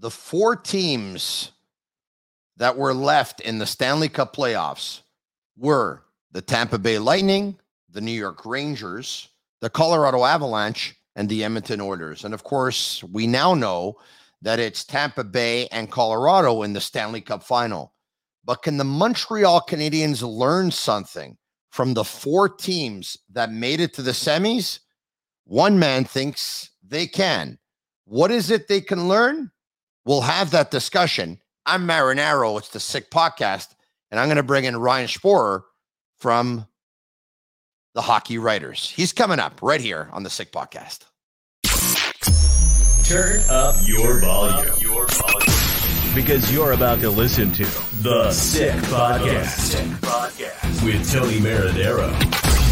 the four teams that were left in the Stanley Cup playoffs were the Tampa Bay Lightning, the New York Rangers, the Colorado Avalanche, and the Edmonton Oilers. And of course, we now know that it's Tampa Bay and Colorado in the Stanley Cup final. But can the Montreal Canadiens learn something from the four teams that made it to the semis? One man thinks they can. What is it they can learn? We'll have that discussion. I'm Marinaro. It's the Sick Podcast. And I'm going to bring in Ryan Szporer from the Hockey Writers. He's coming up right here on the Sick Podcast. Turn up your volume. Your volume. Because you're about to listen to The Sick Podcast, Sick Podcast. with Tony Marinaro.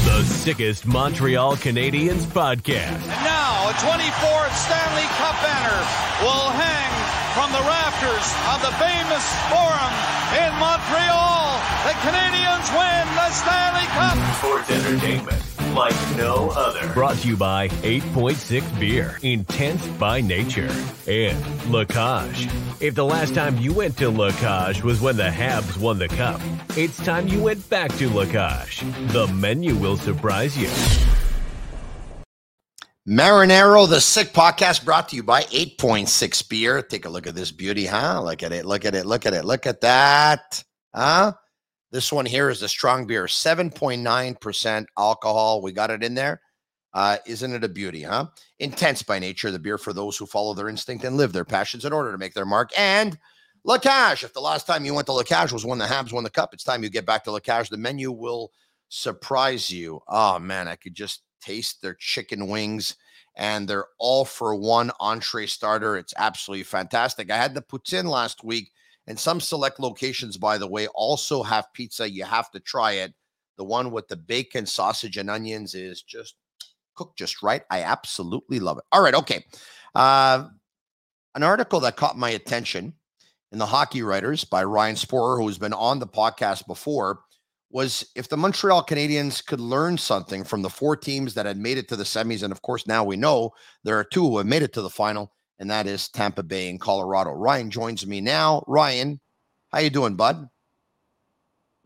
The sickest Montreal Canadiens podcast. And now a 24th Stanley Cup banner will hang from the rafters of the famous Forum in Montreal. The Canadiens win the Stanley Cup. Sports entertainment like no other. Brought to you by 8.6 Beer, intense by nature, and La Cage. If the last time you went to La Cage was when the Habs won the cup, it's time you went back to La Cage. The menu will surprise you. Marinaro, the Sick Podcast, brought to you by 8.6 Beer. Take a look at this beauty, huh? Look at it, look at it, look at it, look at that, huh? This one here is a strong beer, 7.9% alcohol. We got it in there. Uh, isn't it a beauty, huh? Intense by nature, the beer for those who follow their instinct and live their passions in order to make their mark. And La Cage. If the last time you went to La Cage was when the Habs won the cup, it's time you get back to La Cage. The menu will surprise you. Oh man, I could just taste their chicken wings and they're all for one entree starter. It's absolutely fantastic. I had the poutine last week and some select locations, by the way, also have pizza. You have to try it. The one with the bacon, sausage, and onions is just cooked just right. I absolutely love it. All right. Okay. Uh, an article that caught my attention in the Hockey Writers by Ryan Szporer, who's been on the podcast before, was if the Montreal Canadiens could learn something from the four teams that had made it to the semis. And of course, now we know there are two who have made it to the final and that is Tampa Bay and Colorado. Ryan joins me now. Ryan, how you doing, bud?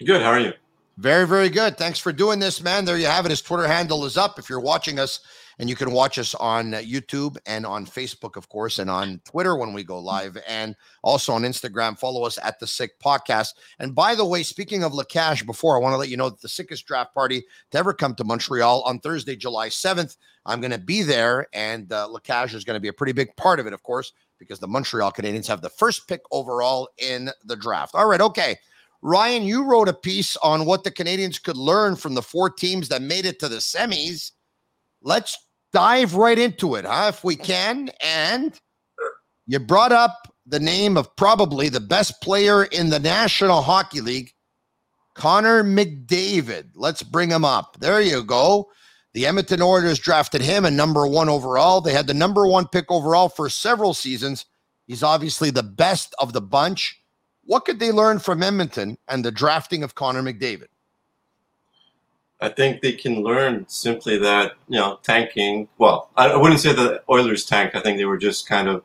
Good. How are you? Very, very good. Thanks for doing this, man. There you have it. His Twitter handle is up if you're watching us, and you can watch us on YouTube and on Facebook, of course, and on Twitter when we go live, and also on Instagram. Follow us at the Sick Podcast. And by the way, speaking of La Cage, before I want to let you know that the sickest draft party to ever come to Montreal on Thursday, July 7th. I'm going to be there, and uh, La is going to be a pretty big part of it, of course, because the Montreal Canadiens have the first pick overall in the draft. All right, okay. Ryan, you wrote a piece on what the Canadiens could learn from the four teams that made it to the semis. Let's dive right into it, huh? If we can. And you brought up the name of probably the best player in the National Hockey League, Connor McDavid. Let's bring him up. There you go. The Edmonton Oilers drafted him a number one overall. They had the number one pick overall for several seasons. He's obviously the best of the bunch. What could they learn from Edmonton and the drafting of Connor McDavid? I think they can learn simply that you know tanking. Well, I wouldn't say the Oilers tanked. I think they were just kind of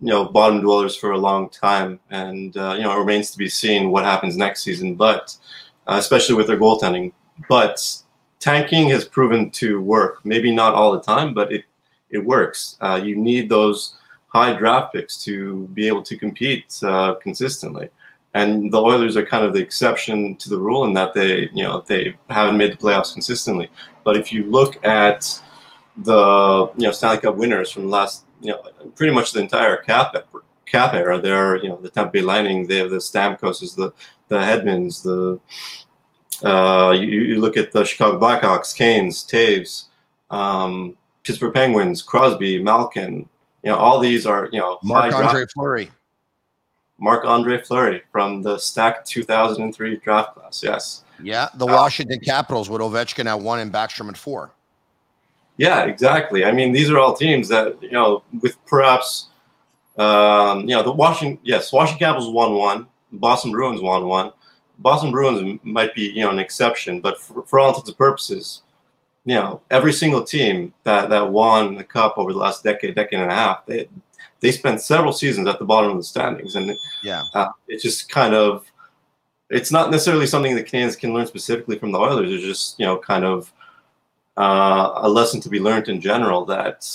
you know bottom dwellers for a long time, and uh, you know it remains to be seen what happens next season. But uh, especially with their goaltending, but tanking has proven to work. Maybe not all the time, but it it works. Uh, you need those high draft picks to be able to compete uh, consistently. And the Oilers are kind of the exception to the rule in that they, you know, they haven't made the playoffs consistently. But if you look at the, you know, Stanley Cup winners from the last, you know, pretty much the entire cap cap era, they're, you know, the Tampa Bay Lightning, they have the Stamkoses, the the Hedmans, the uh, you, you, look at the Chicago Blackhawks, Kanes, Toews, um, Pittsburgh Penguins, Crosby, Malkin, you know, all these are, you know, Marc Andre Fleury. Marc Andre Fleury from the stacked 2003 draft class. Yes. Yeah. The Washington uh, Capitals with Ovechkin at one and Backstrom at four. Yeah, exactly. I mean, these are all teams that, you know, with perhaps, um, you know, the Washington, yes, Washington Capitals won one, Boston Bruins won one. Boston Bruins might be, you know, an exception, but for, for all intents and purposes, you know, every single team that, that won the cup over the last decade, decade and a half, they, they spent several seasons at the bottom of the standings, and Yeah. uh, it's just kind of it's not necessarily something that Canadiens can learn specifically from the Oilers. It's just you know kind of uh, a lesson to be learned in general that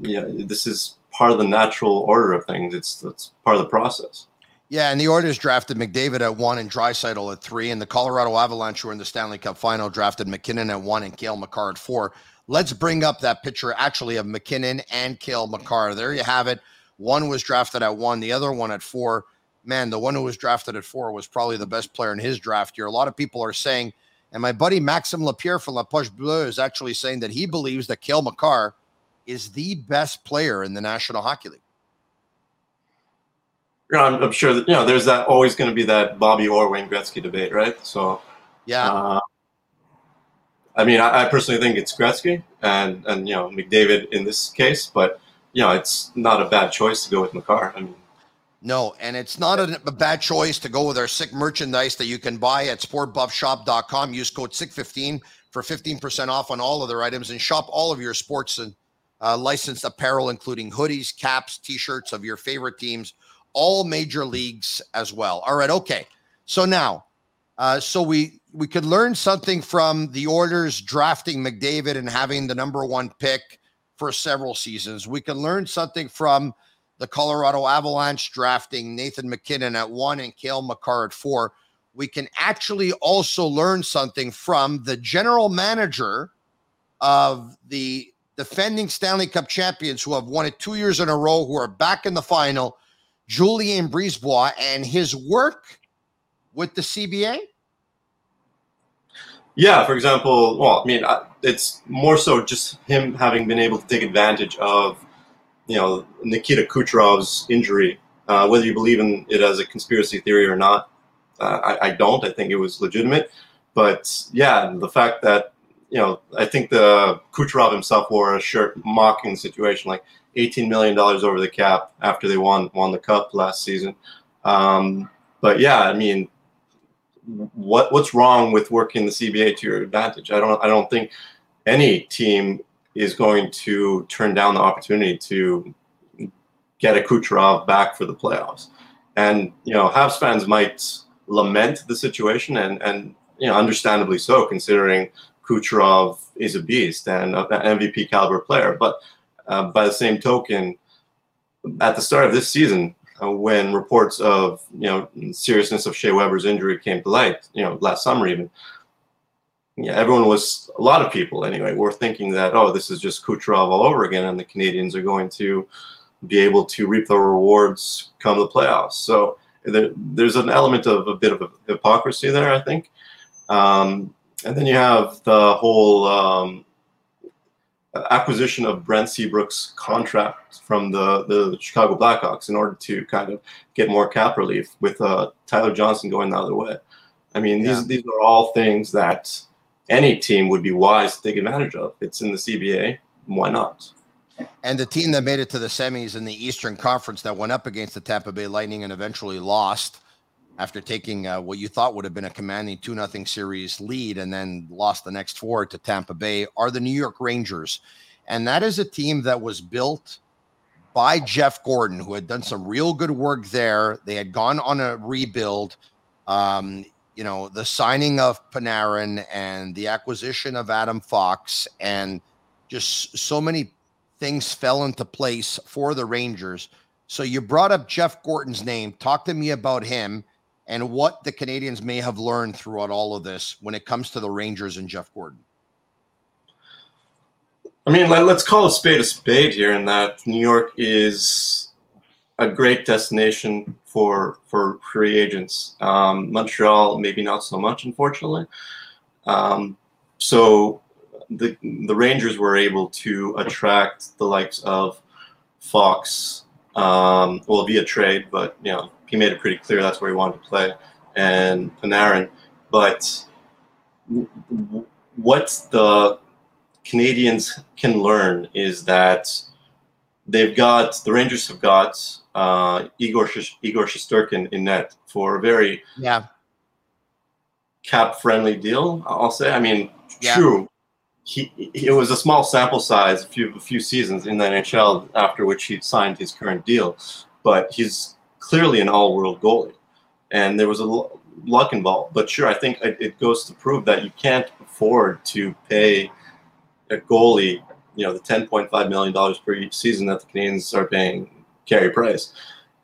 know, this is part of the natural order of things. It's it's part of the process. Yeah, and the Oilers drafted McDavid at one and Draisaitl at three, and the Colorado Avalanche who were in the Stanley Cup final drafted MacKinnon at one and Cale Makar at four. Let's bring up that picture actually of MacKinnon and Cale Makar. There you have it. One was drafted at one, the other one at four. Man, the one who was drafted at four was probably the best player in his draft year. A lot of people are saying, and my buddy Maxim Lapierre from La Poche Bleue is actually saying that he believes that Cale Makar is the best player in the National Hockey League. You know, I'm, I'm sure that you know there's that always going to be that Bobby or Wayne Gretzky debate, right? So Yeah. Uh, I mean, I, I personally think it's Gretzky and and you know McDavid in this case, but you know it's not a bad choice to go with Makar. I mean, No, and it's not a, a bad choice to go with our sick merchandise that you can buy at sportbuffshop.com. Use code SICK15 for 15% off on all of their items and shop all of your sports and uh, licensed apparel, including hoodies, caps, t shirts of your favorite teams, all major leagues as well. All right, okay. So now, uh, so we we could learn something from the Oilers drafting McDavid and having the number one pick for several seasons. We can learn something from the Colorado Avalanche drafting Nathan MacKinnon at one and Cale Makar at four. We can actually also learn something from the general manager of the defending Stanley Cup champions who have won it two years in a row, who are back in the final, Julien Brisebois, and his work with the CBA. Yeah. For example, well, I mean, it's more so just him having been able to take advantage of you know Nikita Kucherov's injury. Uh, whether you believe in it as a conspiracy theory or not, uh, I, I don't. I think it was legitimate. But yeah, the fact that you know, I think the Kucherov himself wore a shirt mocking the situation, like eighteen million dollars over the cap after they won won the cup last season. Um, but yeah, I mean, what what's wrong with working the CBA to your advantage? I don't I don't think any team is going to turn down the opportunity to get a Kucherov back for the playoffs. And you know, Habs fans might lament the situation, and and you know, understandably so, considering Kucherov is a beast and an MVP caliber player. But uh, by the same token, at the start of this season, uh, when reports of you know seriousness of Shea Weber's injury came to light, you know, last summer even, yeah, everyone was a lot of people anyway were thinking that oh, this is just Kucherov all over again, and the Canadiens are going to be able to reap the rewards come the playoffs. So there, there's an element of a bit of hypocrisy there, I think. Um, and then you have the whole um, acquisition of Brent Seabrook's contract from the, the Chicago Blackhawks in order to kind of get more cap relief with uh, Tyler Johnson going the other way. I mean, these, Yeah. these are all things that any team would be wise to take advantage of. It's in the CBA. Why not? And the team that made it to the semis in the Eastern Conference that went up against the Tampa Bay Lightning and eventually lost after taking uh, what you thought would have been a commanding 2 0 series lead and then lost the next four to Tampa Bay are the New York Rangers. And that is a team that was built by Jeff Gorton, who had done some real good work there. They had gone on a rebuild. Um, you know, the signing of Panarin and the acquisition of Adam Fox and just so many things fell into place for the Rangers. So you brought up Jeff Gorton's name. Talk to me about him and what the Canadiens may have learned throughout all of this when it comes to the Rangers and Jeff Gorton. I mean, let, us call a spade a spade here, in that New York is a great destination for for free agents. Um, Montreal, maybe not so much, unfortunately. Um, so the the Rangers were able to attract the likes of Fox, um, well via trade, but you know he made it pretty clear that's where he wanted to play, and Panarin. But what the Canadiens can learn is that they've got the Rangers have got uh, Igor Sh- Igor Shesterkin in net for a very Yeah. cap friendly deal. I'll say. I mean, Yeah. true, he, it was a small sample size, a few a few seasons in the NHL after which he signed his current deal, but he's clearly an all-world goalie, and there was a l- luck involved. But sure, I think it, it goes to prove that you can't afford to pay a goalie, you know, the ten point five million dollars per season that the Canadiens are paying Carey Price,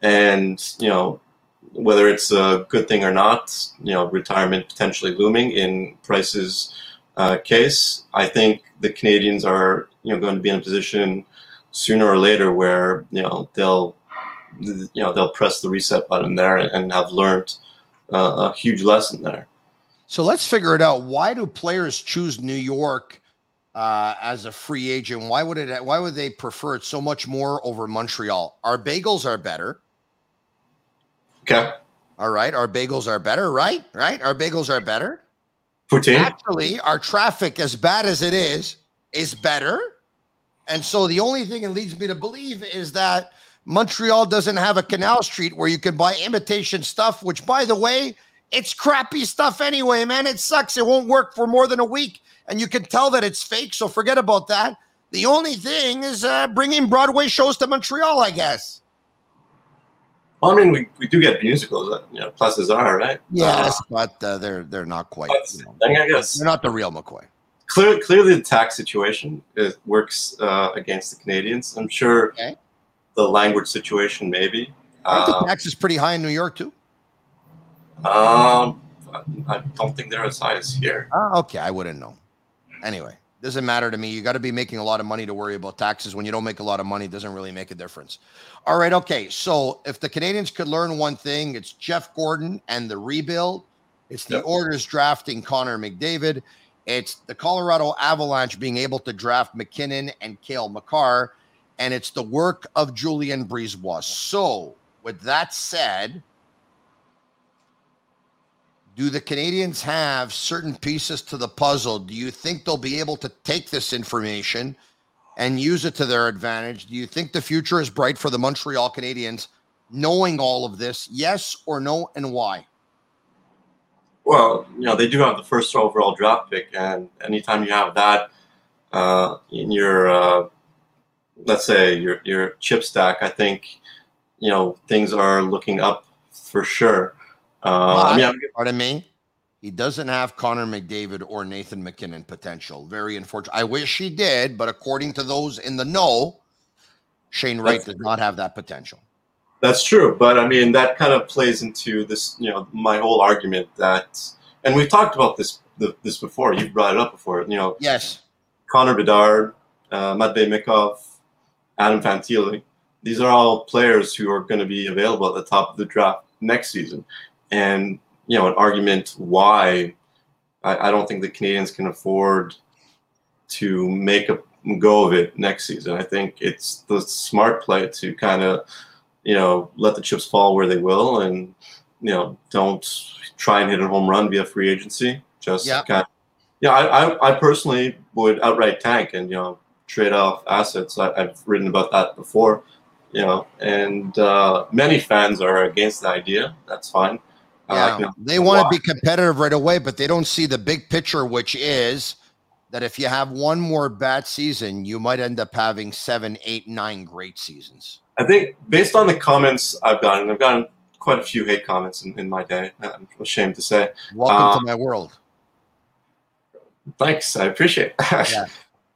and you know whether it's a good thing or not, you know, retirement potentially looming in Price's uh, case, I think the Canadiens are you know going to be in a position sooner or later where you know they'll you know they'll press the reset button there and have learned uh, a huge lesson there. So let's figure it out. Why do players choose New York uh, as a free agent? Why would it? Why would they prefer it so much more over Montreal? Our bagels are better. Okay. All right, our bagels are better, right? Right, our bagels are better. Poutine. Actually, our traffic, as bad as it is, is better. And so the only thing it leads me to believe is that Montreal doesn't have a canal street where you can buy imitation stuff, which, by the way, it's crappy stuff anyway, man. It sucks. It won't work for more than a week. And you can tell that it's fake. So forget about that. The only thing is uh, bringing Broadway shows to Montreal, I guess. Well, I mean, we, we do get musicals, you know, pluses are, right? Yes, but uh, they're they're not quite. You know, I, guess they're not the real McCoy. clear, clearly the tax situation works uh, against the Canadiens. I'm sure Okay. The language situation, maybe. Aren't the Um, taxes pretty high in New York too? um, I don't think they're as high as here. Ah, okay, I wouldn't know. Anyway, doesn't matter to me. You got to be making a lot of money to worry about taxes. When you don't make a lot of money, it doesn't really make a difference. All right, okay. So if the Canadiens could learn one thing, it's Jeff Gorton and the rebuild. It's the Yep. Oilers drafting Connor McDavid. It's the Colorado Avalanche being able to draft MacKinnon and Cale Makar. And it's the work of Julien Brisebois. So, with that said, do the Canadiens have certain pieces to the puzzle? Do you think they'll be able to take this information and use it to their advantage? Do you think the future is bright for the Montreal Canadiens knowing all of this? Yes or no, and why? Well, you know, they do have the first overall draft pick, and anytime you have that uh, in your, uh, let's say, your your chip stack, I think, you know, things are looking up for sure. Uh, I mean, I'm, Pardon me. He doesn't have Connor McDavid or Nathan MacKinnon potential. Very unfortunate. I wish he did, but according to those in the know, Shane Wright does not have that potential. That's true, but I mean that kind of plays into this, you know, my whole argument that, and we've talked about this the, this before. You brought it up before. You know, Yes. Connor Bedard, uh, Matvey Michkov, Adam Fantilli. These are all players who are going to be available at the top of the draft next season, and you know, an argument why I, I don't think the Canadiens can afford to make a go of it next season. I think it's the smart play to kind of you know, let the chips fall where they will, and you know, don't try and hit a home run via free agency. Just Yeah. kind of, yeah, I, I, I personally would outright tank and you know trade off assets. I, I've written about that before, you know, and uh, many fans are against the idea. That's fine. Yeah, them. they want to be competitive right away, but they don't see the big picture, which is that if you have one more bad season, you might end up having seven, eight, nine great seasons. I think based on the comments I've gotten, I've gotten quite a few hate comments in, in my day. I'm ashamed to say. Welcome Uh, to my world. Thanks, I appreciate that. Yeah.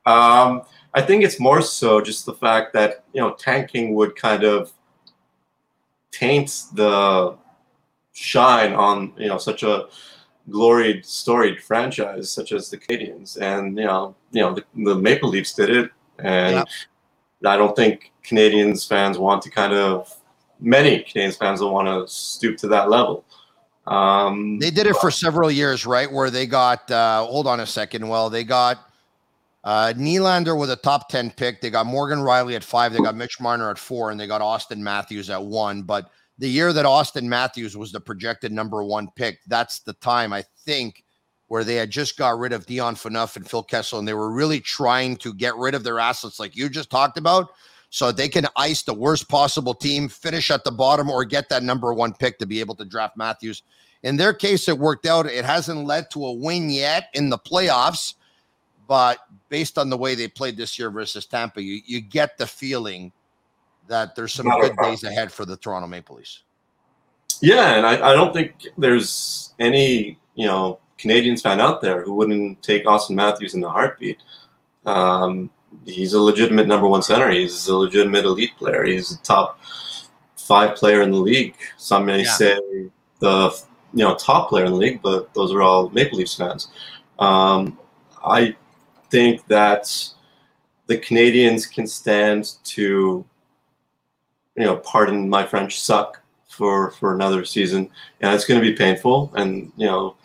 um, I think it's more so just the fact that you know tanking would kind of taint the shine on you know such a gloried, storied franchise such as the Canadiens, and you know you know the, the Maple Leafs did it, and I don't think Canadiens fans want to kind of many Canadiens fans don't want to stoop to that level. Um, They did it for several years, right? Where they got, uh, hold on a second. Well, they got uh, Nylander with a top 10 pick. They got Morgan Rielly at five. They got Mitch Marner at four. And they got Auston Matthews at one. But the year that Auston Matthews was the projected number one pick, that's the time, I think, where they had just got rid of Dion Phaneuf and Phil Kessel. And they were really trying to get rid of their assets, like you just talked about. So they can ice the worst possible team, finish at the bottom, or get that number one pick to be able to draft Matthews. In their case, it worked out. It hasn't led to a win yet in the playoffs, but based on the way they played this year versus Tampa, you, you get the feeling that there's some good days ahead for the Toronto Maple Leafs. Yeah, and I, I don't think there's any you know Canadiens fan out there who wouldn't take Auston Matthews in the heartbeat. Um, he's a legitimate number one center. He's a legitimate elite player. He's a top five player in the league. Some may yeah. say the you know top player in the league, but those are all Maple Leafs fans. Um, I think that the Canadiens can stand to you know, pardon my French, suck for for another season. and it's going to be painful, and you know,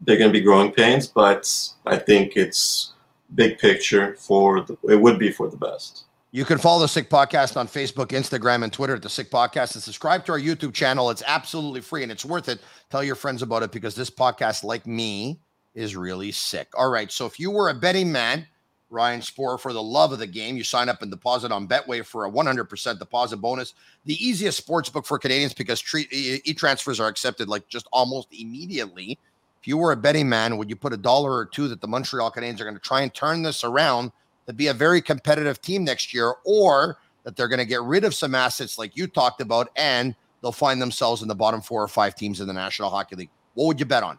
they're going to be growing pains. But I think it's big picture for the. It would be for the best. You can follow the Sick Podcast on Facebook, Instagram, and Twitter at the Sick Podcast, and subscribe to our YouTube channel. It's absolutely free and it's worth it. Tell your friends about it because this podcast, like me, is really sick. All right, so if you were a betting man Ryan Szporer for the love of the game. You sign up and deposit on Betway for a 100% deposit bonus. The easiest sports book for Canadians because e transfers are accepted like just almost immediately. If you were a betting man, would you put a dollar or two that the Montreal Canadiens are going to try and turn this around to be a very competitive team next year, or that they're going to get rid of some assets like you talked about and they'll find themselves in the bottom four or five teams in the National Hockey League? What would you bet on?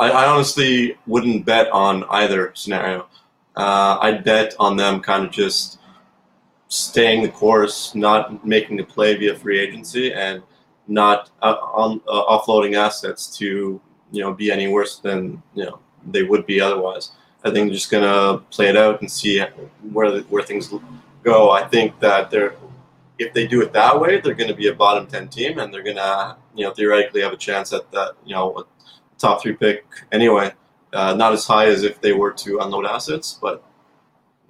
I, I honestly wouldn't bet on either scenario. Uh, I'd bet on them kind of just staying the course, not making a play via free agency, and not uh, on, uh, offloading assets to you know be any worse than you know they would be otherwise. I think they're just gonna play it out and see where where things go. I think that they're if they do it that way, they're to be a bottom ten team, and they're to you know theoretically have a chance at that you know top three pick anyway. Uh, not as high as if they were to unload assets, but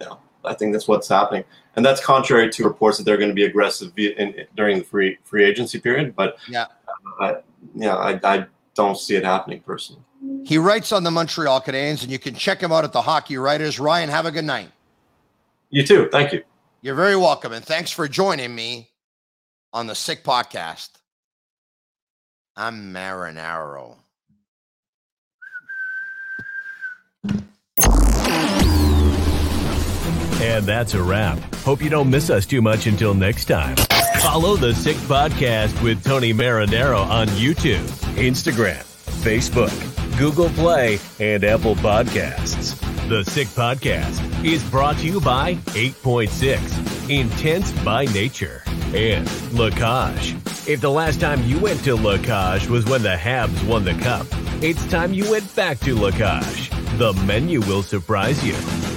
yeah, I think that's what's happening, and that's contrary to reports that they're going to be aggressive in, in, during the free free agency period. But yeah, uh, I, yeah, I, I don't see it happening personally. He writes on the Montreal Canadiens, and you can check him out at the Hockey Writers. Ryan, have a good night. You too. Thank you. You're very welcome, and thanks for joining me on the Sick Podcast. I'm Marinaro. And that's a wrap. Hope you don't miss us too much until next time. Follow the Sick Podcast with Tony Marinaro on YouTube, Instagram, Facebook, Google Play, and Apple Podcasts. The Sick Podcast is brought to you by 8.6, Intense by Nature, and La Cage. If the last time you went to La Cage was when the Habs won the Cup, it's time you went back to La Cage. The menu will surprise you.